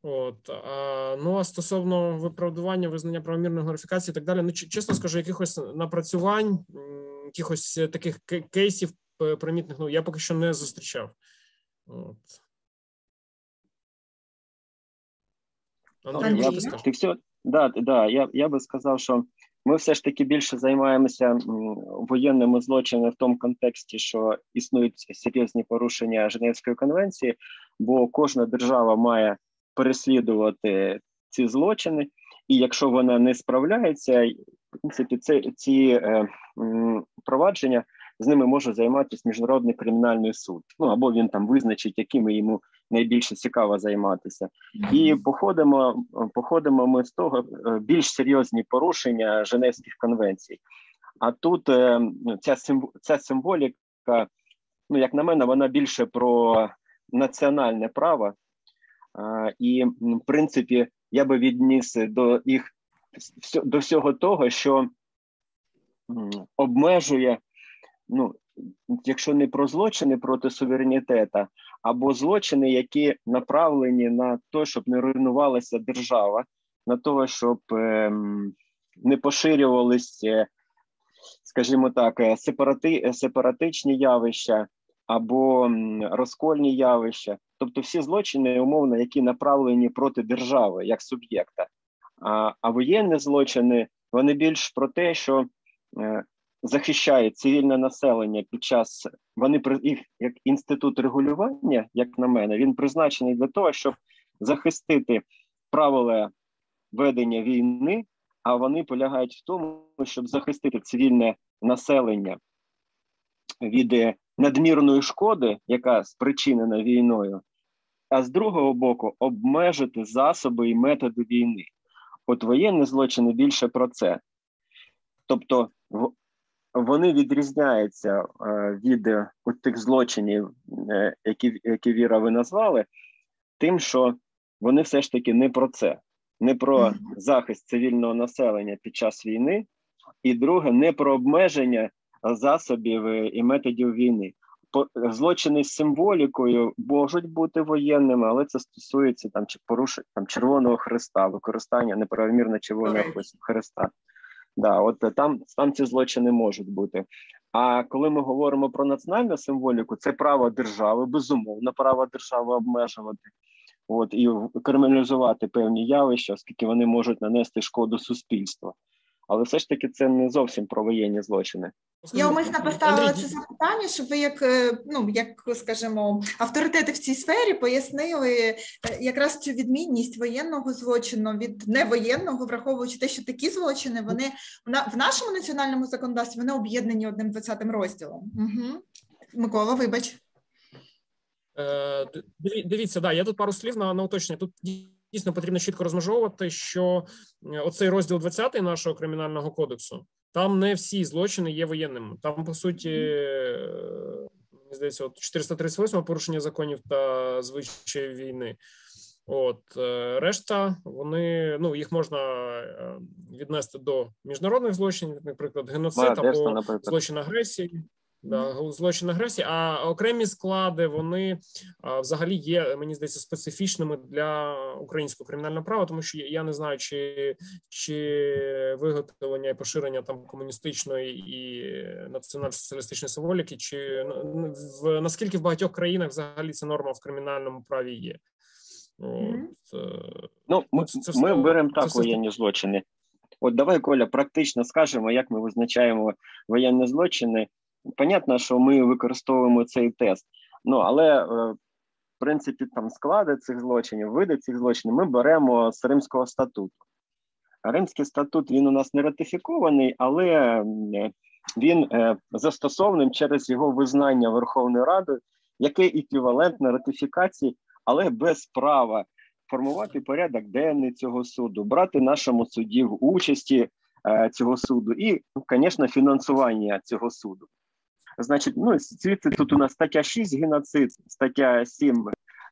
От а, ну а стосовно виправдування, визнання правомірної глорифікації і так далі. Ну чесно скажу, якихось напрацювань, якихось таких кейсів примітних, ну я поки що не зустрічав. От. Андрій, я, ти все, да, да, я, я би сказав, що ми все ж таки більше займаємося воєнними злочинами в тому контексті, що існують серйозні порушення Женевської конвенції, бо кожна держава має переслідувати ці злочини, і якщо вона не справляється, в принципі, це ці е, провадження з ними може займатися міжнародний кримінальний суд. Ну або він там визначить, якими йому найбільше цікаво займатися, і походимо. Походимо ми з того е, більш серйозні порушення Женевських конвенцій. А тут е, ця ця символіка, ну як на мене, вона більше про національне право, і в принципі я би відніс до їх до всього того, що обмежує ну, якщо не про злочини проти суверенітета, або злочини, які направлені на те, щоб не руйнувалася держава, на те, щоб е, не поширювалися, скажімо так, е, сепарати, е, сепаратичні явища або розкольні явища, тобто всі злочини, умовно, які направлені проти держави як суб'єкта. А а воєнні злочини вони більш про те, що е, захищає цивільне населення під час вони їх як інститут регулювання, як на мене, він призначений для того, щоб захистити правила ведення війни, а вони полягають в тому, щоб захистити цивільне населення від надмірної шкоди, яка спричинена війною, а з другого боку, обмежити засоби і методи війни. От воєнні злочини більше про це. Тобто, вони відрізняються е, від е, тих злочинів, е, які які Віра ви назвали, тим, що вони все ж таки не про це, не про захист цивільного населення під час війни, і друге, не про обмеження засобів і методів війни. Злочини з символікою можуть бути воєнними, але це стосується там чи порушень там Червоного Христа, використання неправомірно Червоного Христа. Да, от е, там там ці злочини можуть бути. А коли ми говоримо про національну символіку, це право держави, безумовно, право держави обмежувати, от і криміналізувати певні явища, оскільки вони можуть нанести шкоду суспільству але все ж таки це не зовсім про воєнні злочини. Я умисно поставила це запитання, щоб ви, як е, ну як скажімо, авторитети в цій сфері пояснили е, якраз цю відмінність воєнного злочину від невоєнного, враховуючи те, що такі злочини вони в нашому національному законодавстві вони об'єднані одним двадцятим розділом. Угу. Микола, вибач. Е, дивіться, да, я тут пару слів на на уточнення. Тут дійсно потрібно чітко розмежовувати, що е, оцей розділ 20 нашого кримінального кодексу там не всі злочини є воєнними. Там по суті е, мені здається, от 438 порушення законів та звичаїв війни. От е, решта, вони ну їх можна віднести до міжнародних злочинів, наприклад, геноцид або злочин агресії злочин агресії. А окремі склади вони взагалі є, мені здається, специфічними для українського кримінального права, тому що я не знаю, чи чи виготовлення і поширення там комуністичної і національно-соціалістичної символіки, чи ну, в наскільки в багатьох країнах взагалі ця норма в кримінальному праві є. От, е, Ну, ми, це ми беремо так це воєнні злочини. От давай, Коля, практично скажемо, як ми визначаємо воєнні злочини Понятно, що ми використовуємо цей тест, ну але е, в принципі там склади цих злочинів, види цих злочинів ми беремо з Римського статуту. Римський статут він у нас не ратифікований, але він застосований через його визнання Верховною Радою, яке еквівалентне ратифікації, але без права формувати порядок денний цього суду, брати нашому суді в участі цього суду і, звісно, фінансування цього суду. Значить, ну звідси тут у нас стаття 6 геноцид, стаття 7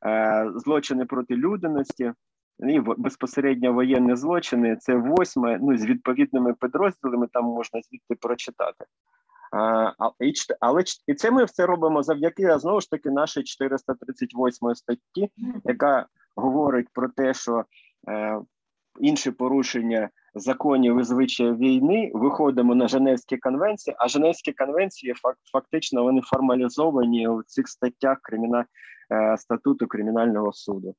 е, злочини проти людяності і безпосередньо воєнні злочини. Це восьме. Ну з відповідними підрозділами там можна звідти прочитати. А, але і це ми все робимо завдяки знову ж таки нашій 438 статті, яка говорить про те, що е, інші порушення законів і звичаїв війни виходимо на Женевські конвенції, а Женевські конвенції фактично вони формалізовані у цих статтях криміна е, статуту кримінального суду.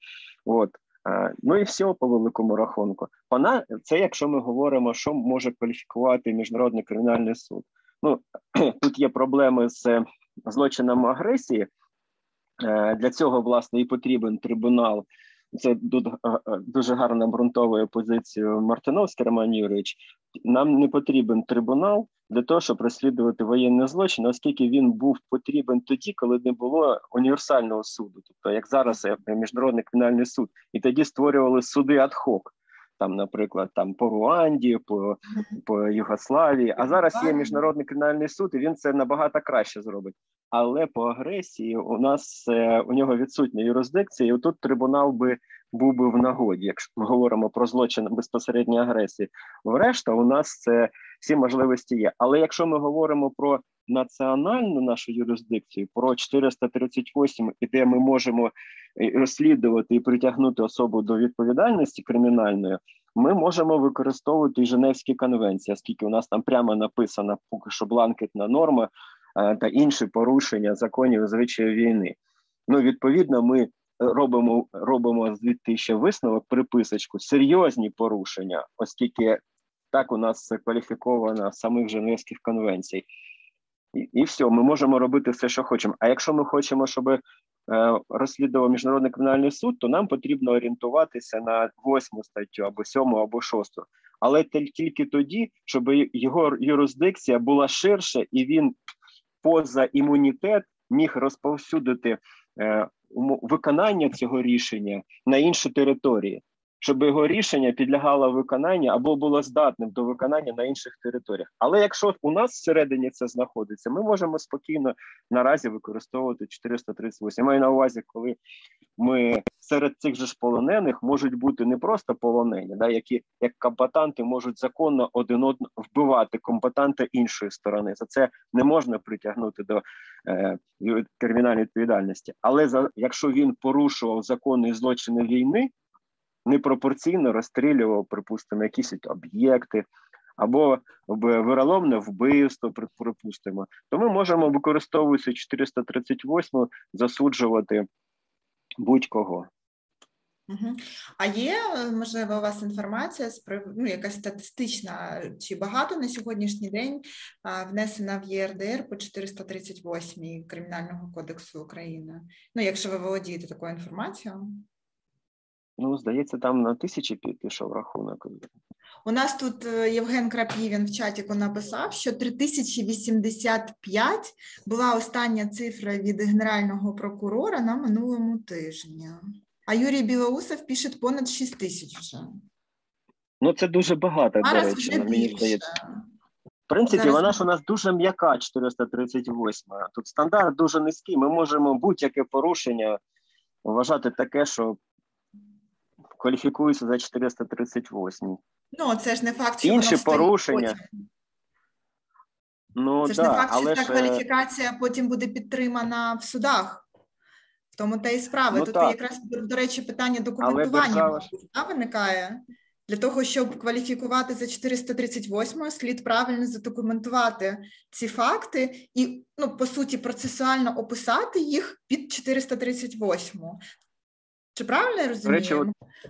От. Е, ну і все по великому рахунку. Пана це якщо ми говоримо, що може кваліфікувати міжнародний кримінальний суд. Ну тут є проблеми з злочином агресії. Е, для цього власне і потрібен трибунал це тут дуже гарно обґрунтовує позицію Мартиновський Роман Юрійович. Нам не потрібен трибунал для того, щоб розслідувати воєнний злочин, оскільки він був потрібен тоді, коли не було універсального суду, тобто як зараз міжнародний кримінальний суд, і тоді створювали суди адхок там, наприклад, там по Руанді, по по Югославії. А зараз є міжнародний кримінальний суд, і він це набагато краще зробить. Але по агресії у нас е, у нього відсутня юрисдикція, і тут трибунал би був би в нагоді, якщо ми говоримо про злочин безпосередньої агресії. Врешта у нас це всі можливості є. Але якщо ми говоримо про національну нашу юрисдикцію, про 438, і де ми можемо е, розслідувати і притягнути особу до відповідальності кримінальної, ми можемо використовувати і Женевські конвенції, оскільки у нас там прямо написана поки що бланкетна норма е, та інші порушення законів звичаї війни. Ну, відповідно, ми робимо робимо звідти ще висновок, приписочку, серйозні порушення, оскільки так у нас це кваліфіковано самих Женевських конвенцій. І і все, ми можемо робити все, що хочемо. А якщо ми хочемо, щоб е, розслідував міжнародний кримінальний суд, то нам потрібно орієнтуватися на восьму статтю або сьому, або шосту. Але тільки тоді, щоб його юрисдикція була ширша, і він поза імунітет міг розповсюдити е, виконання цього рішення на інші території щоб його рішення підлягало виконанню або було здатним до виконання на інших територіях. Але якщо у нас всередині це знаходиться, ми можемо спокійно наразі використовувати 438. Маю на увазі, коли ми серед цих же ж полонених можуть бути не просто полонені, да, які як комбатанти можуть законно один одного вбивати комбатанта іншої сторони. За це не можна притягнути до е, кримінальної відповідальності. Але за якщо він порушував закони злочини війни непропорційно розстрілював, припустимо, якісь об'єкти або вироломне вбивство, припустимо, то ми можемо, використовуючи 438, засуджувати будь-кого. А є можливо у вас інформація з ну, якась статистична, чи багато на сьогоднішній день внесена в ЄРДР по 438 Кримінального кодексу України? Ну, якщо ви володієте такою інформацією? Ну, здається, там на тисячі пішов рахунок. У нас тут е, Євген Крапівін в чаті написав, що 3085 була остання цифра від генерального прокурора на минулому тижні. А Юрій Білоусов пише понад 6 тисяч вже. Ну, це дуже багато, до речі, мені здається. В принципі, Зараз... вона ж у нас дуже м'яка, 438. Тут стандарт дуже низький. Ми можемо будь-яке порушення вважати таке, що кваліфікуються за 438. Ну, це ж не факт, що інші порушення. Ну, Це ж да, не факт, що ця е, кваліфікація потім буде підтримана в судах. В тому та і справи. Ну, Тут так. якраз, до речі, питання документування держава... виникає. Для того, щоб кваліфікувати за 438 слід правильно задокументувати ці факти і, ну, по суті, процесуально описати їх під 438. Чи правильно я розумію? Речі,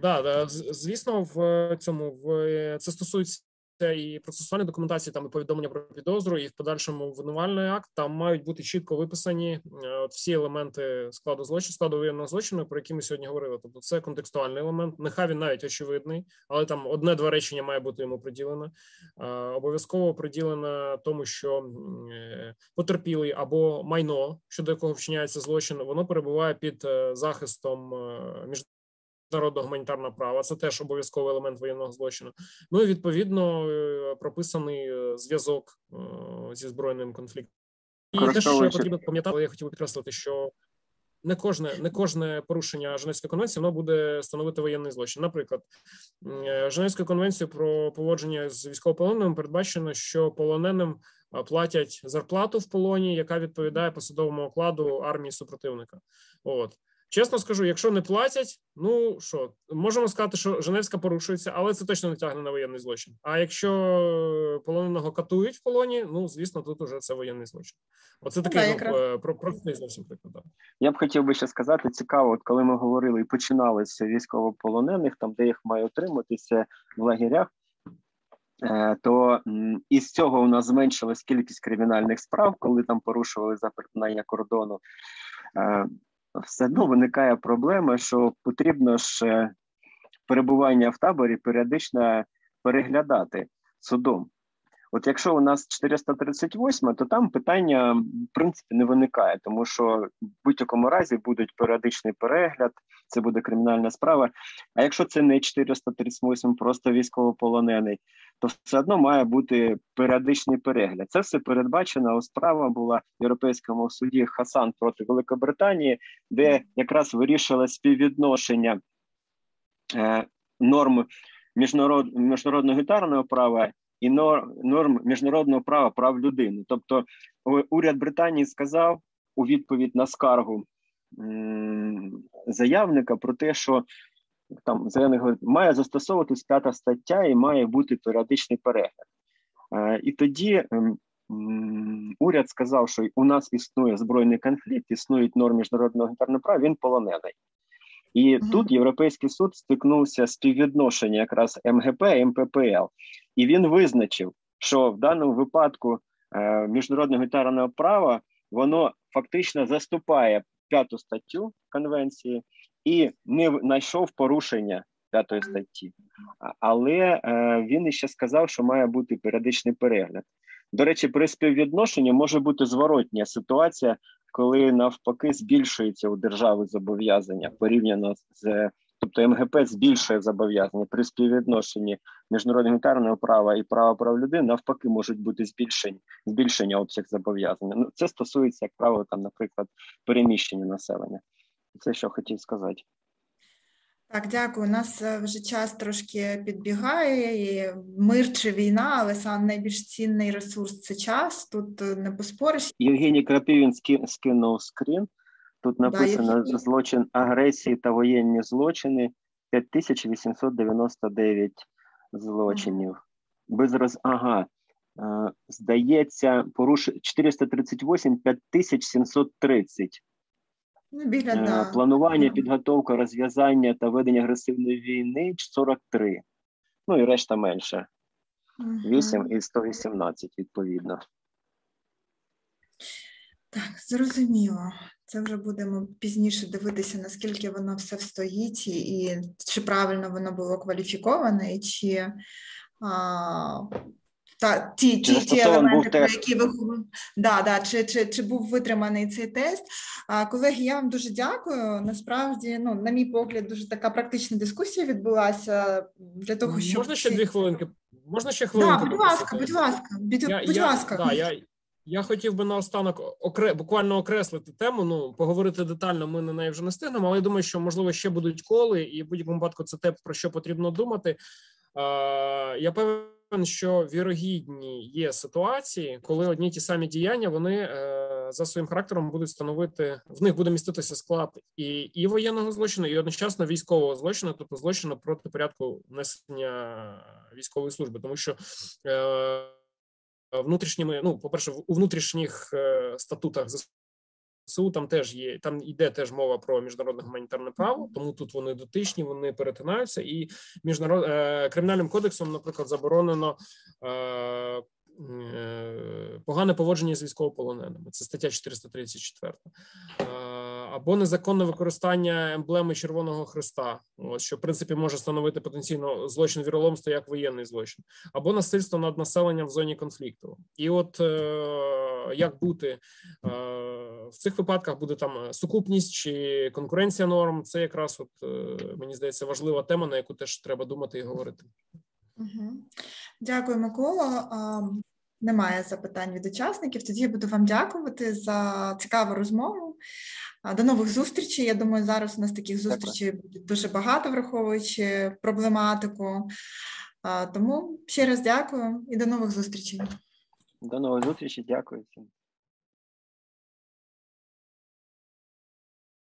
да, да, звісно, в цьому в це стосується і процесуальні документації, там і повідомлення про підозру, і в подальшому обвинувальний акт там мають бути чітко виписані е, от всі елементи складу злочину, складу воєнного злочину, про які ми сьогодні говорили. Тобто, це контекстуальний елемент. Нехай він навіть очевидний, але там одне-два речення має бути йому приділено. Обов'язково приділено тому, що е, потерпілий або майно, щодо якого вчиняється злочин, воно перебуває під е, захистом між міжнародного гуманітарного права. Це теж обов'язковий елемент воєнного злочину. Ну і відповідно е, прописаний е, зв'язок е, зі збройним конфліктом. І те, що потрібно пам'ятати, я хотів підкреслити, що не кожне не кожне порушення Женевської конвенції воно буде становити воєнний злочин. Наприклад, Женевською конвенцією про поводження з військовополоненим передбачено, що полоненим платять зарплату в полоні, яка відповідає посадовому окладу армії супротивника. От Чесно скажу, якщо не платять, ну що можемо сказати, що Женевська порушується, але це точно не тягне на воєнний злочин. А якщо полоненого катують в полоні, ну звісно, тут уже це воєнний злочин. Оце такий ну. Е, про простий зовсім приклад. Я б хотів би ще сказати, цікаво, от коли ми говорили і починали з військовополонених, там де їх має отриматися в лагерях. Е, то із цього у нас зменшилась кількість кримінальних справ, коли там порушували за перетинання кордону. Все одно виникає проблема, що потрібно ж перебування в таборі періодично переглядати судом. От якщо у нас 438, то там питання в принципі не виникає, тому що в будь-якому разі будуть періодичний перегляд, це буде кримінальна справа. А якщо це не 438, просто військовополонений, то все одно має бути періодичний перегляд. Це все передбачено. Справа була в європейському суді Хасан проти Великобританії, де якраз вирішили співвідношення е, норм міжнарод, міжнародного гітарного права і норм міжнародного права прав людини. Тобто, уряд Британії сказав у відповідь на скаргу заявника про те, що там заявник говорить, має застосовуватись п'ята стаття і має бути періодичний перегляд. Е, і тоді уряд сказав, що у нас існує збройний конфлікт, існують норми міжнародного гуманітарного права, він полонений. І mm-hmm. тут Європейський суд стикнувся з співвідношення якраз МГП і МППЛ, і він визначив, що в даному випадку е, міжнародного гуманітарного права воно фактично заступає п'яту статтю конвенції і не знайшов порушення п'ятої статті. Але е, він іще сказав, що має бути періодичний перегляд. До речі, при співвідношенні може бути зворотня ситуація, коли навпаки збільшується у держави зобов'язання порівняно з тобто МГП збільшує зобов'язання при співвідношенні міжнародного гуманітарного права і права прав людини, навпаки, можуть бути збільшені збільшення обсяг зобов'язання. Ну це стосується, як правило, там, наприклад, переміщення населення. Це що хотів сказати. Так, дякую. У нас е, вже час трошки підбігає. і Мир чи війна, але сам найбільш цінний ресурс це час. Тут е, не поспориш. Євгеній Крапівін скинув скрін. Тут написано злочин агресії та воєнні злочини 5899 злочинів. Ага. Без роз... Ага. Е, здається, поруш 438 5730. Ну, біля, е, да. Планування, підготовка, розв'язання та ведення агресивної війни 43. Ну і решта менше. 8 і 118, відповідно. Так, зрозуміло. Це вже будемо пізніше дивитися, наскільки воно все встоїть, і чи правильно воно було кваліфіковане, і чи а, та ті ті, ті елементи, про які ви да, да, чи, чи, чи був витриманий цей тест. А, Колеги, я вам дуже дякую. Насправді, ну, на мій погляд, дуже така практична дискусія відбулася для того, щоб можна ще дві хвилинки. Можна ще хвилинку? Да, будь ласка, будь ласка, будь, я, будь я, ласка. Да, я, я хотів би наостанок окре буквально окреслити тему. Ну поговорити детально. Ми на неї вже не стигнемо, але я думаю, що можливо ще будуть коли, і в будь-якому випадку це те, про що потрібно думати. Я певен, що вірогідні є ситуації, коли одні ті самі діяння вони е, за своїм характером будуть становити в них буде міститися склад і і воєнного злочину, і одночасно військового злочину, тобто злочину проти порядку несення військової служби, тому що. Е, внутрішніми, ну, по перше, у внутрішніх е, статутах ЗСУ там теж є. Там йде теж мова про міжнародне гуманітарне право, тому тут вони дотичні, вони перетинаються, і міжнарод е, кримінальним кодексом, наприклад, заборонено. Е, Погане поводження з військовополоненими, це стаття 434 або незаконне використання емблеми Червоного Христа, що в принципі може становити потенційно злочин віроломства як воєнний злочин, або насильство над населенням в зоні конфлікту. І от е, як бути е, в цих випадках буде там сукупність чи конкуренція норм, це якраз от е, мені здається важлива тема, на яку теж треба думати і говорити. Дякую, Микола. Немає запитань від учасників. Тоді я буду вам дякувати за цікаву розмову. До нових зустрічей. Я думаю, зараз у нас таких зустрічей буде дуже багато, враховуючи проблематику. Тому ще раз дякую і до нових зустрічей. До нових зустрічей, дякую всім.